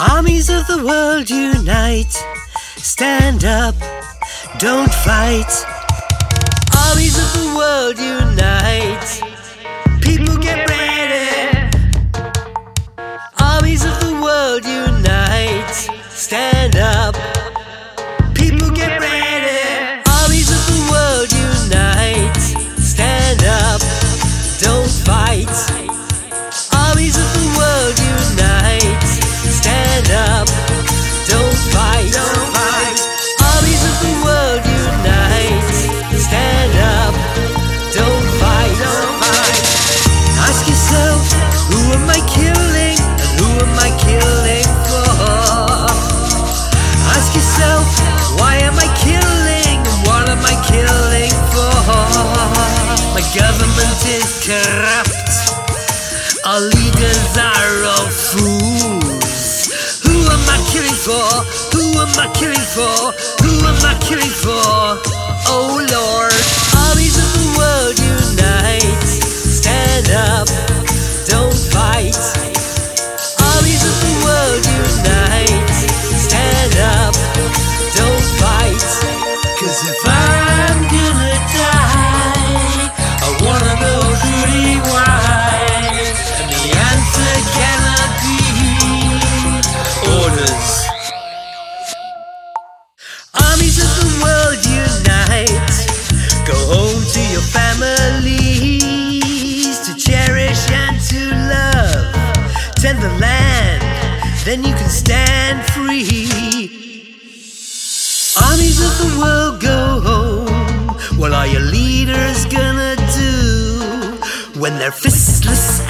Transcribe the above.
Armies of the world unite. Stand up, don't fight. Armies of the world unite. Our leaders are all fools. Who am I killing for? Who am I killing for? Who am I killing for? Oh families to cherish and to love. Tend the land, then you can stand free. Armies of the world go home. What are your leaders gonna do when they're fistless